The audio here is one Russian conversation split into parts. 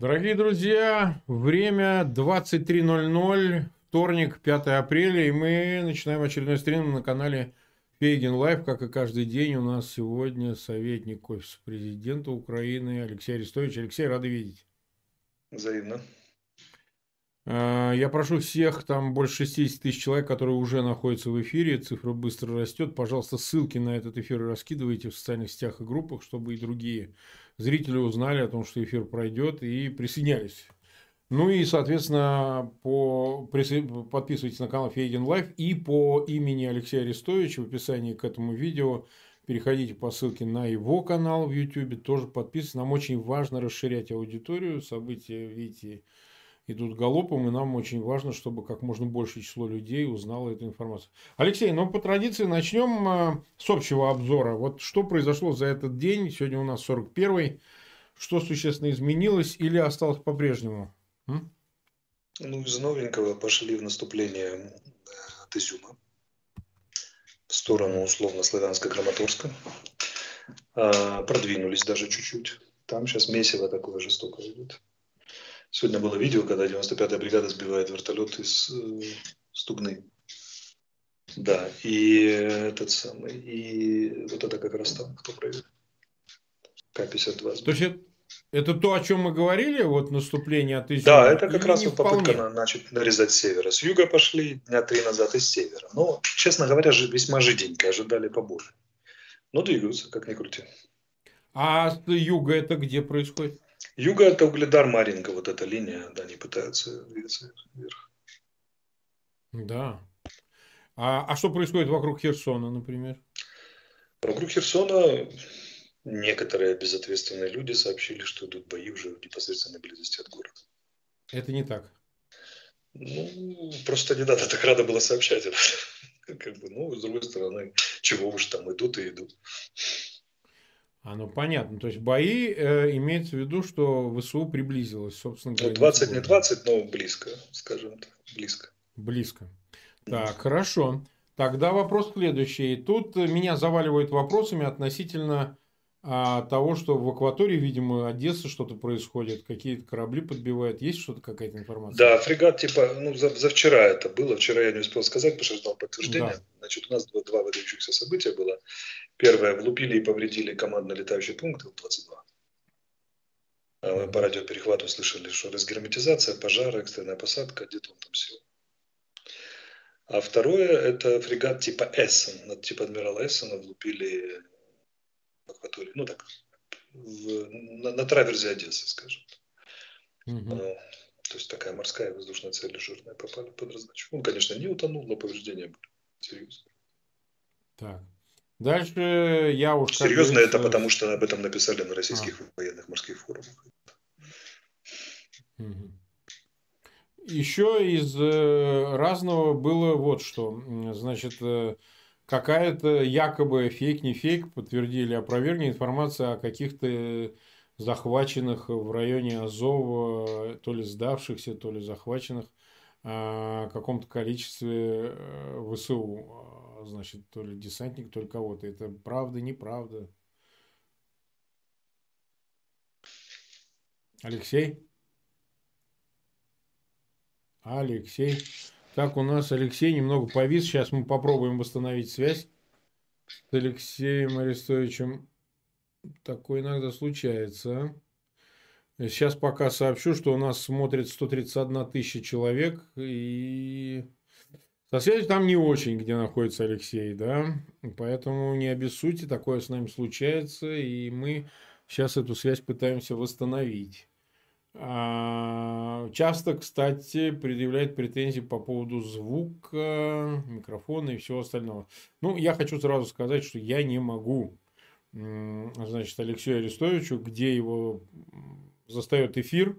Дорогие друзья, время 23.00, вторник, 5 апреля, и мы начинаем очередной стрим на канале Фейгин Live, как и каждый день. У нас сегодня советник офиса президента Украины Алексей Арестович. Алексей, рады видеть. Взаимно. А, я прошу всех, там больше 60 тысяч человек, которые уже находятся в эфире, цифра быстро растет. Пожалуйста, ссылки на этот эфир раскидывайте в социальных сетях и группах, чтобы и другие зрители узнали о том, что эфир пройдет и присоединялись. Ну и, соответственно, по, подписывайтесь на канал Фейгин Live и по имени Алексея Арестовича в описании к этому видео переходите по ссылке на его канал в YouTube, тоже подписывайтесь. Нам очень важно расширять аудиторию, события, видите, идут галопом, и нам очень важно, чтобы как можно большее число людей узнало эту информацию. Алексей, ну по традиции начнем э, с общего обзора. Вот что произошло за этот день? Сегодня у нас 41-й. Что существенно изменилось или осталось по-прежнему? Ну, из новенького пошли в наступление э, от Изюма в сторону условно-славянска-краматорска. А, продвинулись даже чуть-чуть. Там сейчас месиво такое жестокое идет. Сегодня было видео, когда 95-я бригада сбивает вертолет из э, Стугны. Да, и этот самый, и вот это как раз там, кто проверил. К-52. То есть это, то, о чем мы говорили, вот наступление от Изюма? Да, это как раз вот попытка на, значит, нарезать севера. С юга пошли дня три назад из севера. Но, честно говоря, же весьма жиденько, ожидали побольше. Но двигаются, как ни крути. А с юга это где происходит? Юга это угледар Маринка, вот эта линия, да, они пытаются двигаться вверх. Да. А, а что происходит вокруг Херсона, например? Вокруг Херсона некоторые безответственные люди сообщили, что идут бои уже в непосредственной близости от города. Это не так. Ну, просто не надо так рано было сообщать. Как бы, ну, с другой стороны, чего уж там идут и идут. А, ну понятно. То есть бои э, имеется в виду, что ВСУ приблизилось, собственно говоря. Ну, 20 не 20, но близко, скажем так. Близко. Близко. Так, хорошо. Тогда вопрос следующий. Тут меня заваливают вопросами относительно а, того, что в акватории, видимо, Одессы что-то происходит, какие-то корабли подбивают. Есть что-то, какая-то информация? Да, фрегат, типа, ну, за, за вчера это было. Вчера я не успел сказать, потому что ждал подтверждения. Да. Значит, у нас два, два выдающихся события было. Первое, влупили и повредили командно-летающий пункт Ил-22. А мы по радиоперехвату слышали, что разгерметизация, пожар, экстренная посадка, где-то он там сел. А второе, это фрегат типа Эссен, типа адмирала Эссена влупили акватории, ну так, в, на, на траверзе Одессы, скажем. Угу. то есть такая морская воздушная цель жирная попали под раздачу. Он, конечно, не утонул, но повреждения были серьезные. Так. Дальше я уж... Серьезно это потому, что об этом написали на российских а. военных морских форумах. Еще из э, разного было вот что. Значит, э, какая-то якобы фейк, не фейк, подтвердили, опровергли информация о каких-то захваченных в районе Азова, то ли сдавшихся, то ли захваченных а, каком-то количестве э, ВСУ значит, то ли десантник, то ли кого-то. Это правда, неправда. Алексей? Алексей. Так, у нас Алексей немного повис. Сейчас мы попробуем восстановить связь с Алексеем Арестовичем. Такое иногда случается. Сейчас пока сообщу, что у нас смотрит 131 тысяча человек. И со связью там не очень, где находится Алексей, да, поэтому не обессудьте, такое с нами случается, и мы сейчас эту связь пытаемся восстановить. А, часто, кстати, предъявляет претензии по поводу звука, микрофона и всего остального. Ну, я хочу сразу сказать, что я не могу, значит, Алексею Арестовичу, где его застает эфир,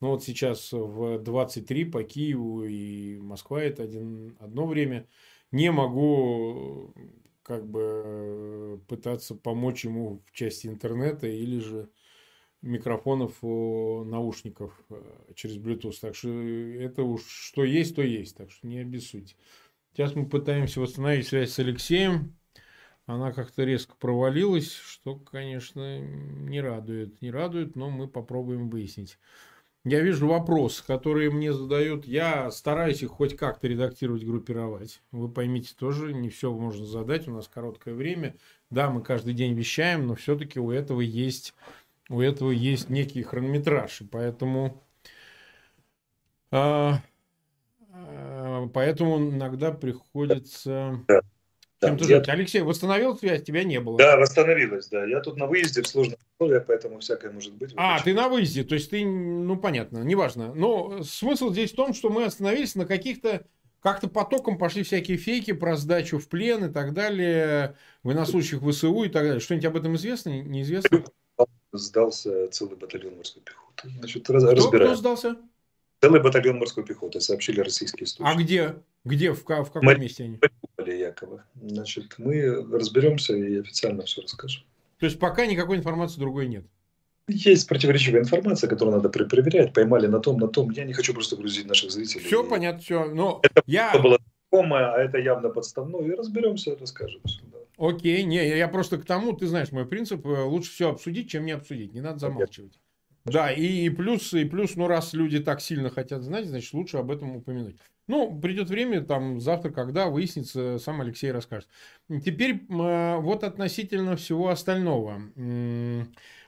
но вот сейчас в 23 по Киеву и Москва это один, одно время. Не могу как бы пытаться помочь ему в части интернета или же микрофонов наушников э, через Bluetooth. Так что это уж что есть, то есть. Так что не обессудьте. Сейчас мы пытаемся восстановить связь с Алексеем. Она как-то резко провалилась, что, конечно, не радует. Не радует, но мы попробуем выяснить. я вижу вопросы, которые мне задают. Я стараюсь их хоть как-то редактировать, группировать. Вы поймите, тоже не все можно задать. У нас короткое время. Да, мы каждый день вещаем, но все-таки у этого есть, у этого есть некий хронометраж. И поэтому, а, а, поэтому иногда приходится... Да. Да, я... Алексей, восстановил связь? Тебя не было. Да, восстановилась, да. Я тут на выезде в сложных условиях, поэтому всякое может быть. А, ты на выезде, то есть ты, ну понятно, неважно. Но смысл здесь в том, что мы остановились на каких-то как-то потоком пошли всякие фейки про сдачу в плен и так далее, военнослужащих ВСУ и так далее. Что-нибудь об этом известно? Неизвестно? Сдался целый батальон морской пехоты. Значит, раз, кто, кто сдался? Целый батальон морской пехоты, сообщили российские источники. А где? Где? В, в каком мы, месте они? якобы. Значит, мы разберемся и официально все расскажем. То есть пока никакой информации другой нет? Есть противоречивая информация, которую надо проверять. Поймали на том, на том. Я не хочу просто грузить наших зрителей. Все понятно, все. Но это я... было знакомое, а это явно подставное. И разберемся, расскажем. Да. Окей, не, я просто к тому, ты знаешь мой принцип, э, лучше все обсудить, чем не обсудить. Не надо замалчивать. Да, и, и плюс, и плюс, ну раз люди так сильно хотят знать, значит лучше об этом упомянуть. Ну, придет время, там, завтра, когда выяснится, сам Алексей расскажет. Теперь вот относительно всего остального.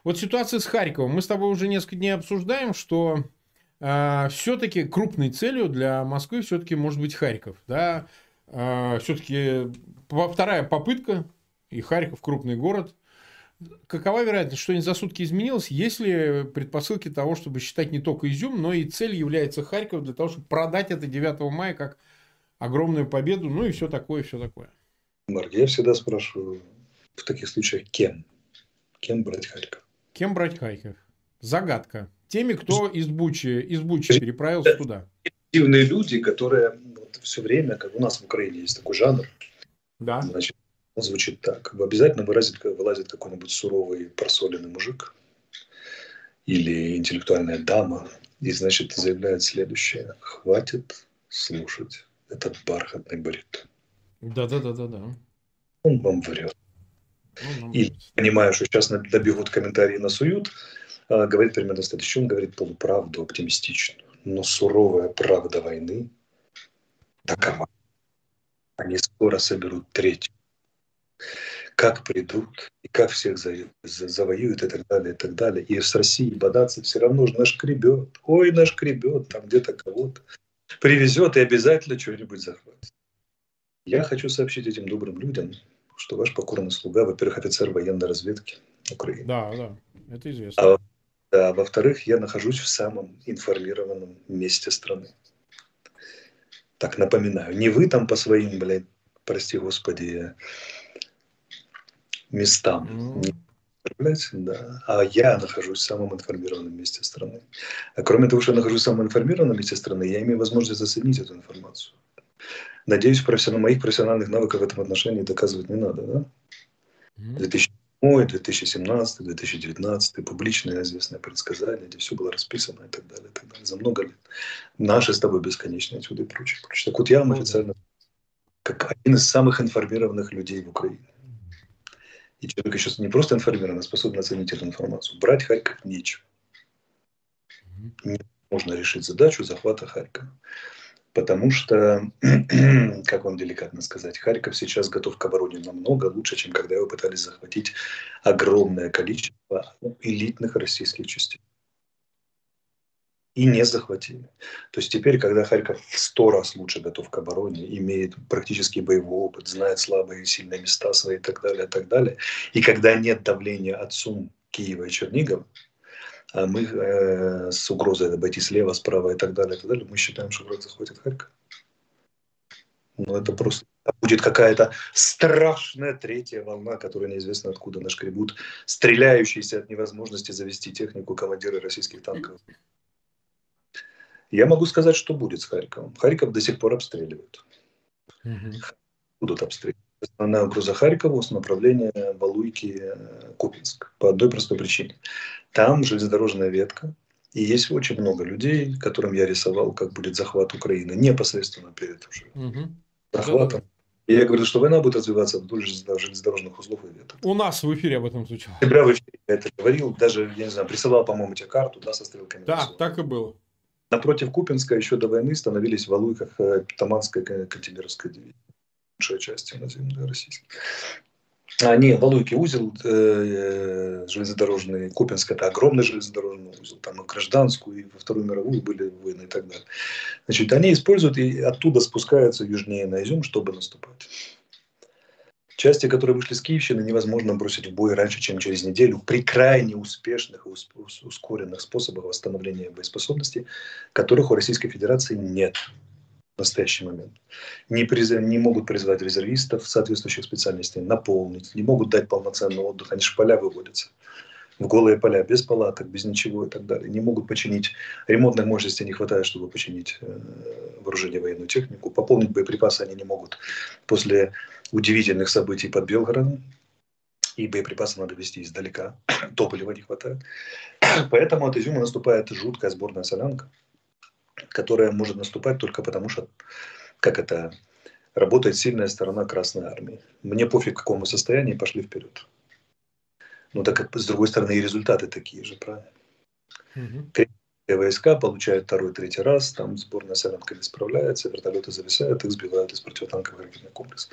Вот ситуация с Харьковом. Мы с тобой уже несколько дней обсуждаем, что а, все-таки крупной целью для Москвы все-таки может быть Харьков. Да? А, все-таки вторая попытка, и Харьков крупный город – какова вероятность, что за сутки изменилось, если предпосылки того, чтобы считать не только Изюм, но и цель является Харьков для того, чтобы продать это 9 мая как огромную победу, ну и все такое, все такое. Марк, я всегда спрашиваю в таких случаях, кем? Кем брать Харьков? Кем брать Харьков? Загадка. Теми, кто из Бучи, из Бучи переправился туда. Активные люди, которые вот все время, как у нас в Украине есть такой жанр, да. значит, он звучит так. Обязательно вылазит, вылазит какой-нибудь суровый просоленный мужик или интеллектуальная дама и, значит, заявляет следующее. Хватит слушать этот бархатный бред. Да-да-да-да-да. Он вам врет. И понимаю, что сейчас добегут комментарии насуют, а, говорит примерно следующее. Он говорит полуправду, оптимистичную. Но суровая правда войны такова. Они скоро соберут третью как придут, и как всех за, за, завоюют и так далее, и так далее. И с Россией бодаться все равно же наш кребет. Ой, наш кребет, там где-то кого-то привезет и обязательно что-нибудь захватит. Я хочу сообщить этим добрым людям, что ваш покорный слуга, во-первых, офицер военной разведки Украины. Да, да, это известно. А, да, во-вторых, я нахожусь в самом информированном месте страны. Так напоминаю, не вы там по своим, блядь, прости господи, местам. Mm. Да. А я нахожусь в самом информированном месте страны. А кроме того, что я нахожусь в самом информированном месте страны, я имею возможность заценить эту информацию. Надеюсь, профессионал, моих профессиональных навыков в этом отношении доказывать не надо. Да? Mm. 2007, 2017, 2019, публичное известное предсказание, где все было расписано и так далее, и так далее. За много лет. Наши с тобой бесконечные отсюда и прочее. прочее. Так вот я вам официально как один из самых информированных людей в Украине. И человек еще не просто информирован, а способен оценить эту информацию. Брать Харьков нечего. Не можно решить задачу захвата Харькова. Потому что, как вам деликатно сказать, Харьков сейчас готов к обороне намного лучше, чем когда его пытались захватить огромное количество элитных российских частей и не захватили. То есть теперь, когда Харьков в сто раз лучше готов к обороне, имеет практически боевой опыт, знает слабые и сильные места свои и так далее, и так далее, и когда нет давления от Сум, Киева и Чернигова, мы э, с угрозой обойти слева, справа и так далее, и так далее, мы считаем, что враг захватит Харьков. Но это просто будет какая-то страшная третья волна, которая неизвестно откуда нашкребут, стреляющиеся от невозможности завести технику командиры российских танков. Я могу сказать, что будет с Харьковом. Харьков до сих пор обстреливают. Угу. Будут обстреливать. Основная угроза Харькову с направления Валуйки-Купинск. По одной простой причине. Там железнодорожная ветка. И есть очень много людей, которым я рисовал, как будет захват Украины непосредственно перед уже угу. захватом. И я говорю, что война будет развиваться вдоль железнодорожных узлов и веток. У нас в эфире об этом звучало. Октября в эфире это говорил, даже, я не знаю, присылал, по-моему, тебе карту, да, со стрелками. Да, так и было. Напротив Купинска еще до войны становились в Алуйках э, Таманская Кантемировская Большая часть наземной российской. Не, Валуйки узел э, э, железнодорожный, Купинск это огромный железнодорожный узел, там и гражданскую, и во Вторую мировую были войны и так далее. Значит, они используют и оттуда спускаются южнее на Изюм, чтобы наступать. Части, которые вышли с Киевщины, невозможно бросить в бой раньше, чем через неделю при крайне успешных и ускоренных способах восстановления боеспособности, которых у Российской Федерации нет настоящий момент. Не, приз... не могут призвать резервистов соответствующих специальностей, наполнить, не могут дать полноценный отдых, они же поля выводятся в голые поля, без палаток, без ничего и так далее. Не могут починить, ремонтной мощности не хватает, чтобы починить э, вооружение, военную технику. Пополнить боеприпасы они не могут после удивительных событий под Белгородом. И боеприпасы надо везти издалека. Топлива не хватает. Поэтому от изюма наступает жуткая сборная солянка которая может наступать только потому, что, как это, работает сильная сторона Красной Армии. Мне пофиг, в каком мы состоянии, пошли вперед. Ну, так как, с другой стороны, и результаты такие же, правильно? Угу войска получают второй, третий раз, там сборная солянка не справляется, вертолеты зависают, их сбивают из противотанковых ракетных комплексов.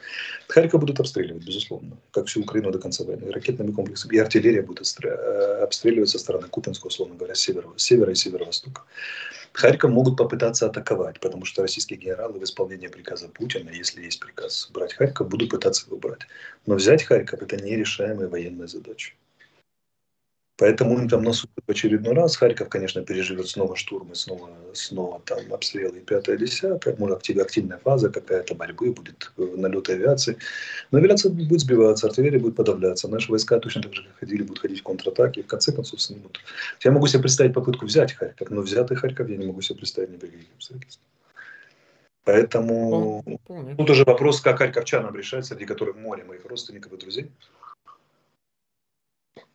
Харьков будут обстреливать, безусловно, как всю Украину до конца войны, ракетными комплексами. И артиллерия будет э, обстреливать со стороны Купинска, условно говоря, с севера, с севера и северо-востока. Харьков могут попытаться атаковать, потому что российские генералы в исполнении приказа Путина, если есть приказ брать Харьков, будут пытаться его брать. Но взять Харьков – это нерешаемая военная задача. Поэтому им там наступит в очередной раз. Харьков, конечно, переживет снова штурмы, снова, снова там обстрелы и пятое, десятое. Может, активная фаза какая-то борьбы, будет э, налет авиации. Но авиация будет сбиваться, артиллерия будет подавляться. Наши войска точно так же, как ходили, будут ходить в контратаки и в конце концов снимут. Я могу себе представить попытку взять Харьков, но взятый Харьков я не могу себе представить ни при каких обстоятельствах. Поэтому Помню. тут уже вопрос, как харьковчанам решать, среди которых море моих родственников и друзей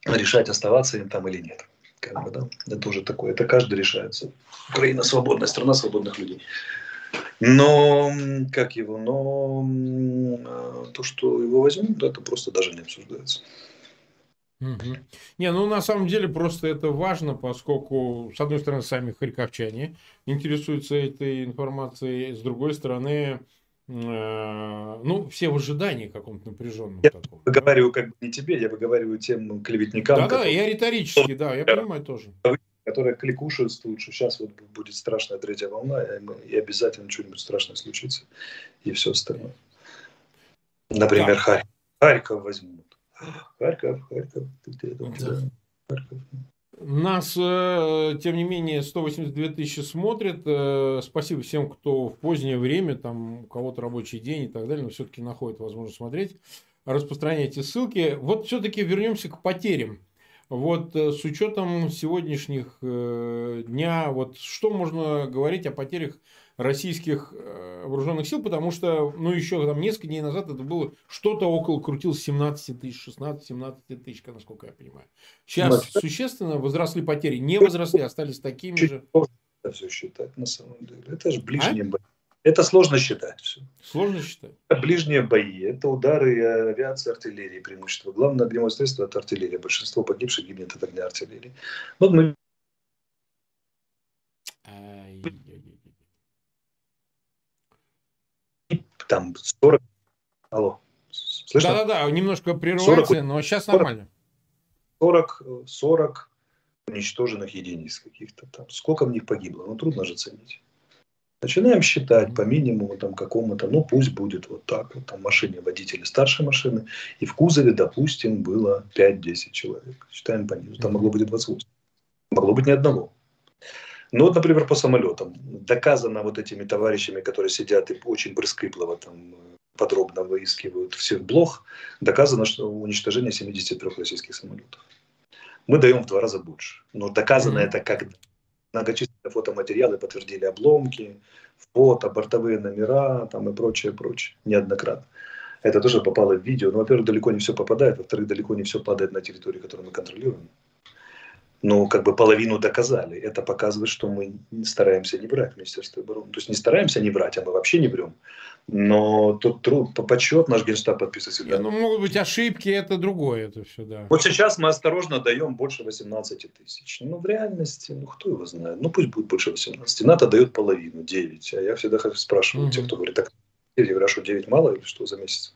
решать, оставаться им там или нет. Как бы, да? Это уже такое. Это каждый решается. Украина свободная страна свободных людей. Но, как его, но а, то, что его возьмут, это просто даже не обсуждается. Угу. Не, ну на самом деле просто это важно, поскольку, с одной стороны, сами харьковчане интересуются этой информацией, с другой стороны, Э, ну, все в ожидании каком-то напряженном. Я таком. выговариваю как бы не тебе, я выговариваю тем клеветникам. Да, которые... да, я риторически, да, я понимаю тоже. Которые кликушают тут, что сейчас вот будет страшная третья волна, и обязательно что-нибудь страшное случится, и все остальное. Например, да. Харьков. Харьков возьмут. Харьков, Харьков, ты где там? Да. Харьков. Нас, э, тем не менее, 182 тысячи смотрят. Э, спасибо всем, кто в позднее время, там у кого-то рабочий день и так далее, но все-таки находит возможность смотреть. Распространяйте ссылки. Вот все-таки вернемся к потерям. Вот э, с учетом сегодняшних дня, вот что можно говорить о потерях российских э, вооруженных сил, потому что, ну, еще там несколько дней назад это было что-то около, крутилось 17 тысяч, 16-17 тысяч, насколько я понимаю. Сейчас Но, существенно возросли потери, не возросли, остались такими же. Это все считать на самом деле. Это же ближние а? бои. Это сложно считать все. Сложно считать. Это ближние бои, это удары авиации, артиллерии преимущество. Главное огневое средство это артиллерия. Большинство погибших гибнет от огня артиллерии. Вот мы там 40... Алло, слышно? Да-да-да, немножко прерывается, 40, но сейчас 40, нормально. 40, 40 уничтоженных единиц каких-то там. Сколько в них погибло? Ну, трудно же ценить. Начинаем считать по минимуму там какому-то, ну пусть будет вот так, вот там машине водители старшей машины, и в кузове, допустим, было 5-10 человек. Считаем по ним, там могло быть и 28. Могло быть ни одного. Ну вот, например, по самолетам. Доказано вот этими товарищами, которые сидят и очень прискыпло там подробно выискивают всех блох, доказано, что уничтожение 73 российских самолетов. Мы даем в два раза больше. Но доказано mm-hmm. это как многочисленные фотоматериалы подтвердили обломки, фото, бортовые номера там и прочее, прочее, неоднократно. Это тоже попало в видео. Но, во-первых, далеко не все попадает, во-вторых, далеко не все падает на территории, которую мы контролируем. Но как бы половину доказали. Это показывает, что мы стараемся не брать Министерство обороны. То есть не стараемся не брать, а мы вообще не берем. Но тут труд, по подсчет наш генштаб подписывает всегда. Ну, могут быть ошибки, это другое, это все, да. Вот сейчас мы осторожно даем больше 18 тысяч. Ну, в реальности, ну, кто его знает. Ну, пусть будет больше 18. НАТО дает половину, 9. А я всегда спрашиваю угу. тех, кто говорит, так, я говорю, а что, 9 мало или что за месяц?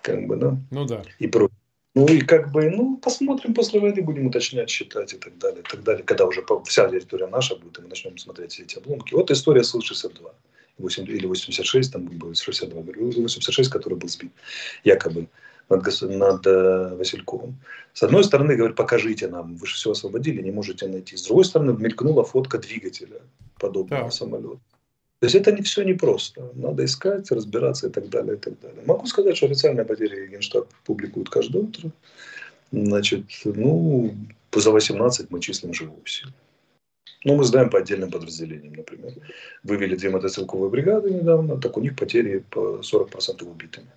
Как бы, да. Ну, да. И прочее. Ну и как бы, ну, посмотрим после войны, будем уточнять, считать и так далее, и так далее. Когда уже вся территория наша будет, и мы начнем смотреть все эти обломки. Вот история Су-62. 8, или 86, там будет 62, 86, который был сбит якобы над, над э, Васильковым. С одной стороны, говорят, покажите нам, вы же все освободили, не можете найти. С другой стороны, мелькнула фотка двигателя подобного да. самолета. То есть это не все непросто. Надо искать, разбираться и так далее, и так далее. Могу сказать, что официальные потери Генштаб публикуют каждое утро. Значит, ну, за 18 мы числим живую силу. Ну, мы знаем по отдельным подразделениям, например. Вывели две мотострелковые бригады недавно, так у них потери по 40% убитыми.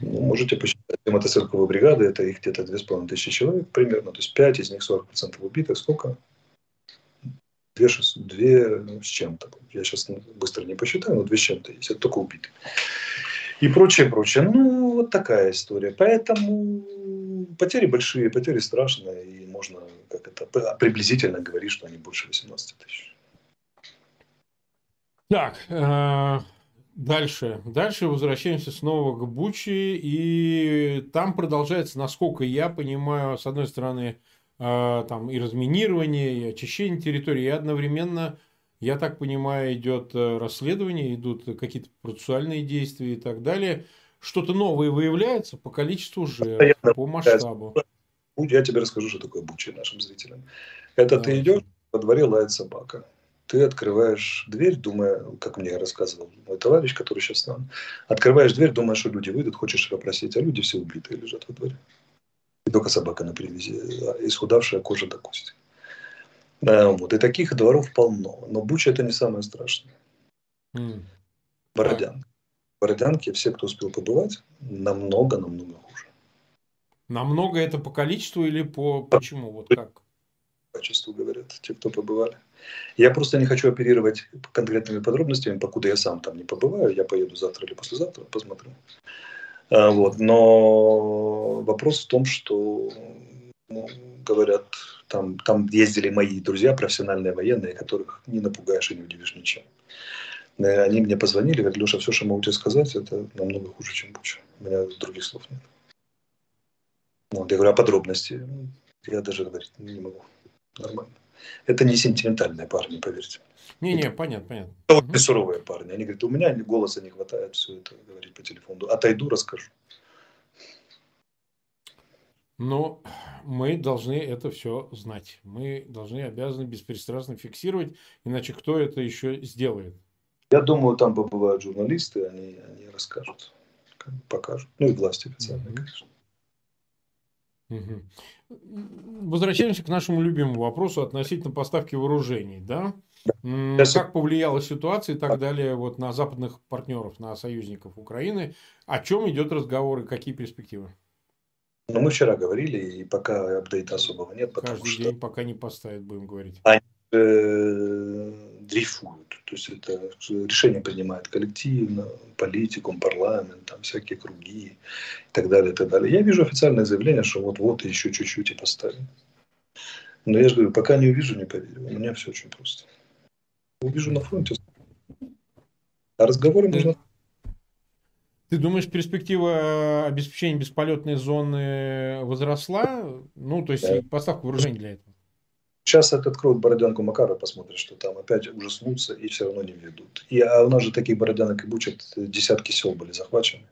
Ну, можете посчитать. Две мотострелковые бригады, это их где-то 2500 человек примерно, то есть 5 из них 40% убитых. Сколько? Две, две с чем-то. Я сейчас быстро не посчитаю, но две с чем-то есть. Это только убитые. И прочее, прочее. Ну, вот такая история. Поэтому потери большие, потери страшные, и можно как это приблизительно говорить, что они больше 18 тысяч. Так, э, дальше. Дальше возвращаемся снова к Бучи, и там продолжается, насколько я понимаю, с одной стороны, там и разминирование, и очищение территории, и одновременно, я так понимаю, идет э, расследование, идут какие-то процессуальные действия и так далее. Что-то новое выявляется по количеству жертв, по масштабу. Я тебе расскажу, что такое бучи нашим зрителям. Это да. ты идешь, во дворе лает собака. Ты открываешь дверь, думая, как мне рассказывал мой товарищ, который сейчас с нами, открываешь дверь, думая, что люди выйдут, хочешь их опросить, а люди все убитые лежат во дворе. И только собака на привязи, исхудавшая кожа до кости. Да, вот. И таких дворов полно. Но Буча это не самое страшное. Mm. Бородянка. Бородянки, все, кто успел побывать, намного-намного хуже. Намного это по количеству или по почему? Вот как? По качеству говорят те, кто побывали. Я просто не хочу оперировать конкретными подробностями, покуда я сам там не побываю. Я поеду завтра или послезавтра, посмотрю. А, вот. Но вопрос в том, что ну, говорят, там, там ездили мои друзья, профессиональные военные, которых не напугаешь и не удивишь ничем. Э, они мне позвонили, говорят, Леша, все, что могу тебе сказать, это намного хуже, чем Буча. У меня других слов нет. Вот, я говорю, а подробности? Я даже говорить не могу. Нормально. Это не сентиментальные парни, поверьте. Не-не, понятно, понятно. Это вот суровые парни. Они говорят, у меня голоса не хватает все это говорить по телефону. Отойду, расскажу. Но мы должны это все знать. Мы должны, обязаны беспристрастно фиксировать, иначе кто это еще сделает? Я думаю, там побывают журналисты, они, они расскажут, покажут. Ну и власти официальные, mm-hmm. конечно. Возвращаемся к нашему любимому вопросу относительно поставки вооружений. Да? Как повлияла ситуация и так далее вот, на западных партнеров, на союзников Украины? О чем идет разговор и какие перспективы? Ну, мы вчера говорили, и пока апдейта особого нет. Каждый что... день пока не поставят, будем говорить. Они э, дрейфуют. То есть это решение принимает коллективно, политикум, парламент, там всякие круги и так далее, и так далее. Я вижу официальное заявление, что вот-вот еще чуть-чуть и поставим. Но я же говорю, пока не увижу, не поверю. У меня все очень просто. Увижу на фронте. А разговоры можно... Ты думаешь, перспектива обеспечения бесполетной зоны возросла? Ну, то есть да. поставка вооружений для этого? Сейчас это откроют Бородянку Макара, посмотрят, что там опять ужаснутся и все равно не ведут. И, а у нас же таких Бородянок и Бучат десятки сел были захвачены.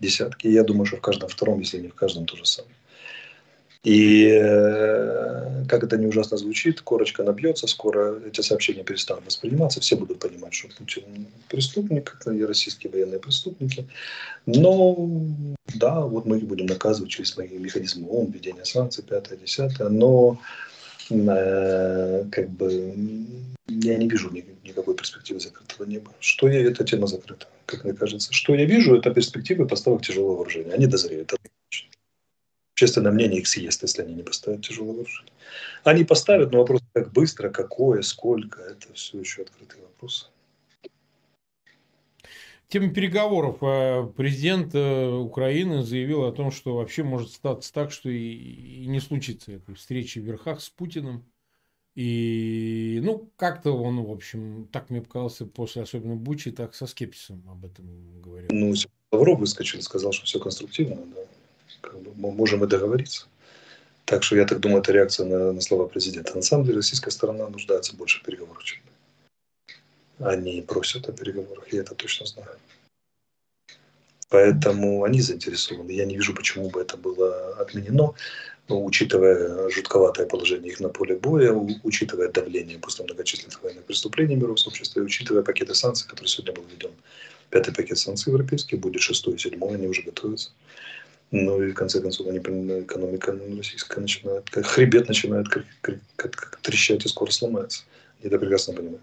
Десятки. Я думаю, что в каждом втором, если не в каждом, то же самое. И э, как это не ужасно звучит, корочка набьется, скоро эти сообщения перестанут восприниматься, все будут понимать, что Путин преступник, и российские военные преступники. Но да, вот мы их будем наказывать через мои механизмы ООН, введение санкций, пятое, десятое, но Э, как бы я не вижу никакой перспективы закрытого неба. Что я, эта тема закрыта, как мне кажется. Что я вижу, это перспективы поставок тяжелого вооружения. Они дозреют. общественное мнение их съест, если они не поставят тяжелое вооружение. Они поставят, но вопрос, как быстро, какое, сколько, это все еще открытый вопрос. Тема переговоров. А президент э, Украины заявил о том, что вообще может статься так, что и, не случится этой встречи в верхах с Путиным. И, ну, как-то он, в общем, так мне показался после особенно Бучи, так со скепсисом об этом говорил. Ну, Лавров выскочил и сказал, что все конструктивно, да. Как бы мы можем и договориться. Так что я так думаю, это реакция на, на слова президента. На самом деле российская сторона нуждается больше в переговорах, чем они просят о переговорах, я это точно знаю. Поэтому они заинтересованы. Я не вижу, почему бы это было отменено, но, учитывая жутковатое положение их на поле боя, учитывая давление после многочисленных военных преступлений мирового сообщества, и учитывая пакеты санкций, который сегодня был введен. Пятый пакет санкций европейский, будет шестой, седьмой, они уже готовятся. Ну и в конце концов они, экономика российская начинает, как хребет начинает как, как, как, как трещать и скоро сломается. Я это прекрасно понимаю.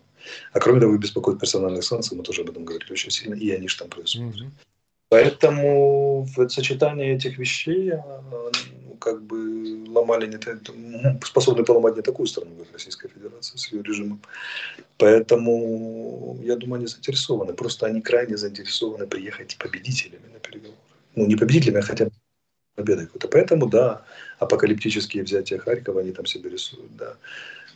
А кроме того, беспокоит персональные санкции, мы тоже об этом говорили очень сильно, и они же там происходят. Mm-hmm. Поэтому в сочетании этих вещей а, ну, как бы ломали не, способны поломать не такую страну, как Российская Федерация с ее режимом. Поэтому, я думаю, они заинтересованы. Просто они крайне заинтересованы приехать победителями на переговоры. Ну, не победителями, а хотя бы победой какой-то. Поэтому, да, апокалиптические взятия Харькова они там себе рисуют, да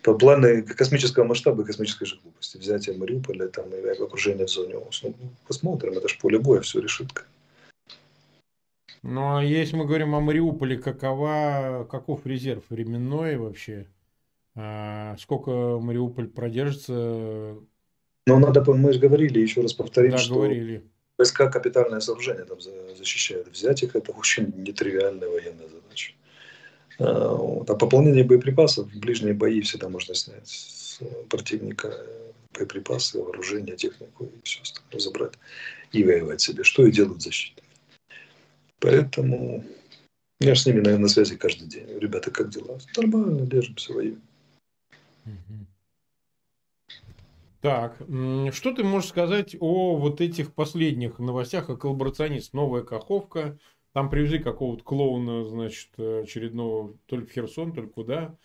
планы космического масштаба и космической же глупости. Взятие Мариуполя там, и окружение в зоне ОС. Ну, посмотрим, это же поле боя, все решит. Ну, а если мы говорим о Мариуполе, какова, каков резерв временной вообще? А сколько Мариуполь продержится? Ну, надо, мы же говорили, еще раз повторим, да, что говорили. войска капитальное сооружение там защищают. Взять их – это очень нетривиальная военная задача. А, а пополнение боеприпасов, ближние бои всегда можно снять с противника боеприпасы, вооружение, технику и все остальное забрать и воевать себе, что и делают защитники. Поэтому я с ними, наверное, на связи каждый день. Ребята, как дела? Нормально, держимся, воюем. Так, что ты можешь сказать о вот этих последних новостях о коллаборационист? Новая Каховка, там привезли какого-то клоуна, значит, очередного, то ли в Херсон, то ли куда.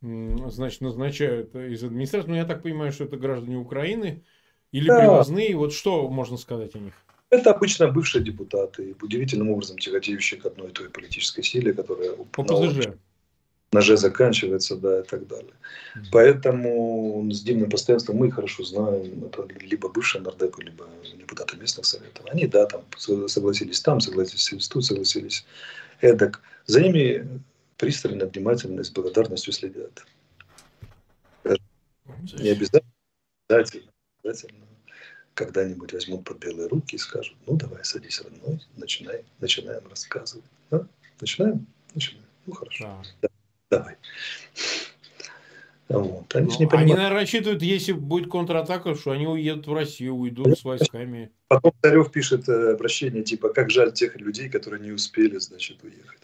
Значит, назначают из администрации. Но ну, я так понимаю, что это граждане Украины или да. привозные. Вот что можно сказать о них? Это обычно бывшие депутаты, удивительным образом тяготеющие к одной и той политической силе, которая... По ПЗЖ ноже заканчивается, да, и так далее. Mm-hmm. Поэтому с Димным постоянством мы хорошо знаем, это либо бывшие нардепы, либо депутаты местных советов. Они, да, там согласились там, согласились тут, согласились эдак. За ними пристально, внимательно, с благодарностью следят. Не обязательно, обязательно, обязательно когда-нибудь возьмут под белые руки и скажут, ну давай, садись, родной, начинай, начинаем рассказывать. Да? Начинаем? Начинаем. Ну хорошо. Да давай. Вот. Они, ну, не они, наверное, рассчитывают, если будет контратака, что они уедут в Россию, уйдут с войсками. Потом Царев пишет э, обращение, типа, как жаль тех людей, которые не успели, значит, уехать.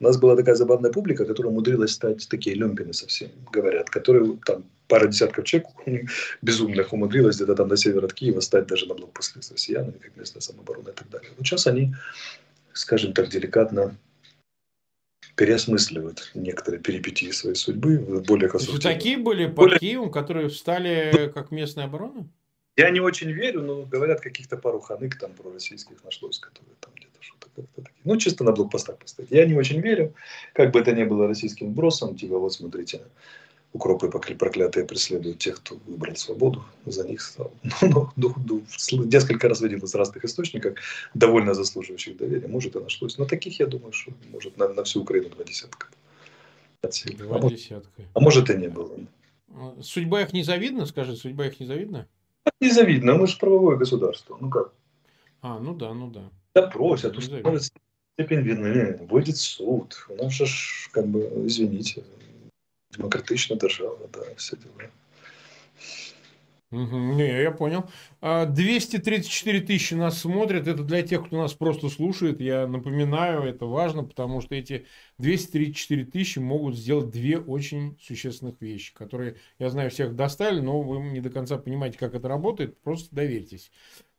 У нас была такая забавная публика, которая умудрилась стать такие люмпины совсем, говорят, которые там пара десятков человек безумных умудрилась где-то там на север от Киева стать даже на блокпосты с россиянами, как местная самооборона и так далее. Но сейчас они, скажем так деликатно, переосмысливают некоторые перипетии своей судьбы в более конструктивных. такие были под более... Киевом, которые встали как местная оборона? Я не очень верю, но говорят, каких-то пару ханык там пророссийских нашлось, которые там где-то что-то как-то такие. Ну, чисто на блокпостах поставить. Я не очень верю, как бы это ни было российским бросом, типа вот смотрите, укропы проклятые преследуют тех, кто выбрал свободу, за них стал. Ну, ну, ну, несколько раз видел из разных источников, довольно заслуживающих доверия, может и нашлось. Но таких, я думаю, что может на, на всю Украину два десятка. Два а десятка. Может, а может и не было. Судьба их незавидна, скажи, судьба их незавидна? Незавидно, мы же правовое государство. Ну как? А, ну да, ну да. Да просят, установят степень вины, выйдет суд. У нас же, как бы, извините, демократична держава, да, все дела. Не, я понял. 234 а, тысячи нас смотрят. Это для тех, кто нас просто слушает. Я напоминаю, это важно, потому что эти 234 тысячи могут сделать две очень существенных вещи, которые, я знаю, всех достали, но вы не до конца понимаете, как это работает. Просто доверьтесь.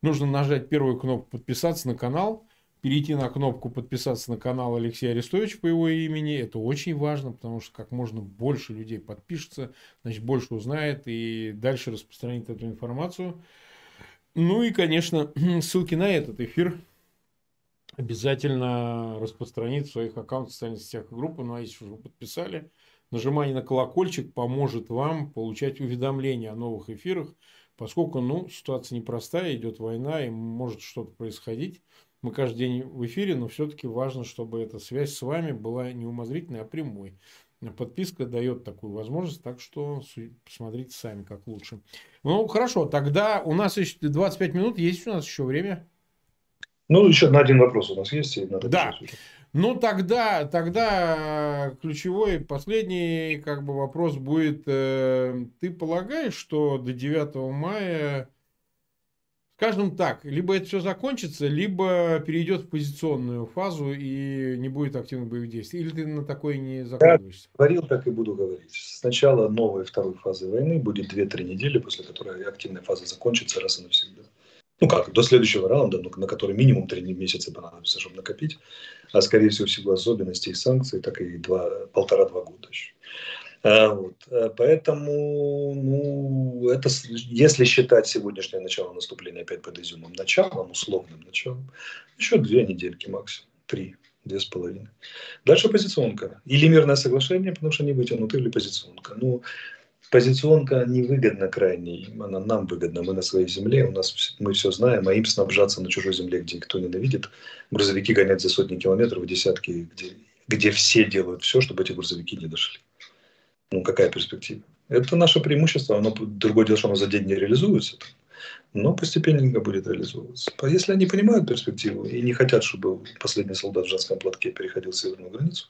Нужно нажать первую кнопку «Подписаться на канал», перейти на кнопку подписаться на канал Алексея Арестовича по его имени. Это очень важно, потому что как можно больше людей подпишется, значит, больше узнает и дальше распространит эту информацию. Ну и, конечно, ссылки на этот эфир обязательно распространить в своих аккаунтах, социальных сетях и группы. Ну а если уже подписали, нажимание на колокольчик поможет вам получать уведомления о новых эфирах, поскольку ну, ситуация непростая, идет война и может что-то происходить. Мы каждый день в эфире, но все-таки важно, чтобы эта связь с вами была не умозрительной, а прямой. Подписка дает такую возможность, так что посмотрите сами, как лучше. Ну, хорошо, тогда у нас еще 25 минут, есть у нас еще время? Ну, еще на один вопрос у нас есть. И надо да. Ну, тогда, тогда ключевой, последний как бы вопрос будет. Э, ты полагаешь, что до 9 мая Скажем так, либо это все закончится, либо перейдет в позиционную фазу и не будет активных боевых действий. Или ты на такое не закладываешься? Я говорил, так и буду говорить. Сначала новой второй фазы войны будет 2-3 недели, после которой активная фаза закончится раз и навсегда. Ну как, до следующего раунда, ну, на который минимум 3 месяца понадобится, чтобы накопить. А скорее всего, в силу особенностей санкций, так и полтора-два года еще. А, вот. Э, поэтому, ну, это, если считать сегодняшнее начало наступления опять под изюмом началом, условным началом, еще две недельки максимум, три, две с половиной. Дальше позиционка. Или мирное соглашение, потому что не вытянуты, или позиционка. Ну, позиционка невыгодна крайней, она нам выгодна, мы на своей земле, у нас мы все знаем, а им снабжаться на чужой земле, где никто ненавидит, грузовики гонять за сотни километров, десятки, где, где все делают все, чтобы эти грузовики не дошли. Ну, какая перспектива? Это наше преимущество, оно, другое дело, что оно за день не реализуется, но постепенно будет реализовываться. Если они понимают перспективу и не хотят, чтобы последний солдат в женском платке переходил северную границу,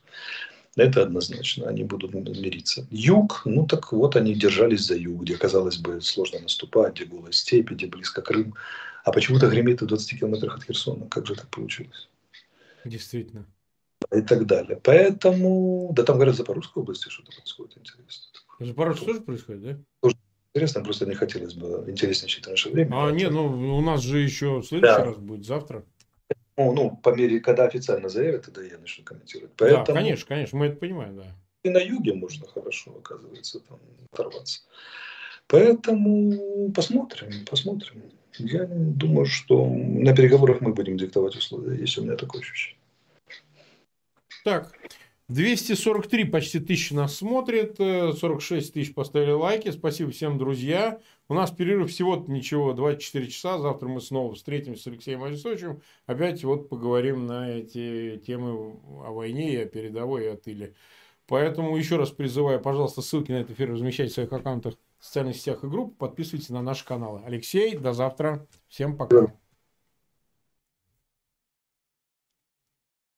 это однозначно, они будут мириться. Юг, ну так вот они держались за юг, где, казалось бы, сложно наступать, где голая степи, где близко Крым. А почему-то гремит в 20 километрах от Херсона. Как же так получилось? Действительно и так далее. Поэтому, да там, говорят, в Запорожской области что-то происходит интересно. В Запорожье тоже происходит, да? Тоже интересно, просто не хотелось бы интересничать в наше время. А, нет, ну у нас же еще следующий да. раз будет завтра. Ну, ну, по мере, когда официально заявят, тогда я начну комментировать. Поэтому... Да, конечно, конечно, мы это понимаем, да. И на юге можно хорошо, оказывается, там оторваться. Поэтому посмотрим, посмотрим. Я думаю, что на переговорах мы будем диктовать условия, если у меня такое ощущение. Так, 243 почти тысячи нас смотрит, 46 тысяч поставили лайки. Спасибо всем, друзья. У нас перерыв всего-то ничего, 24 часа. Завтра мы снова встретимся с Алексеем Арестовичем. Опять вот поговорим на эти темы о войне и о передовой и о тыле. Поэтому еще раз призываю, пожалуйста, ссылки на этот эфир размещайте в своих аккаунтах в социальных сетях и группах. Подписывайтесь на наши каналы. Алексей, до завтра. Всем пока.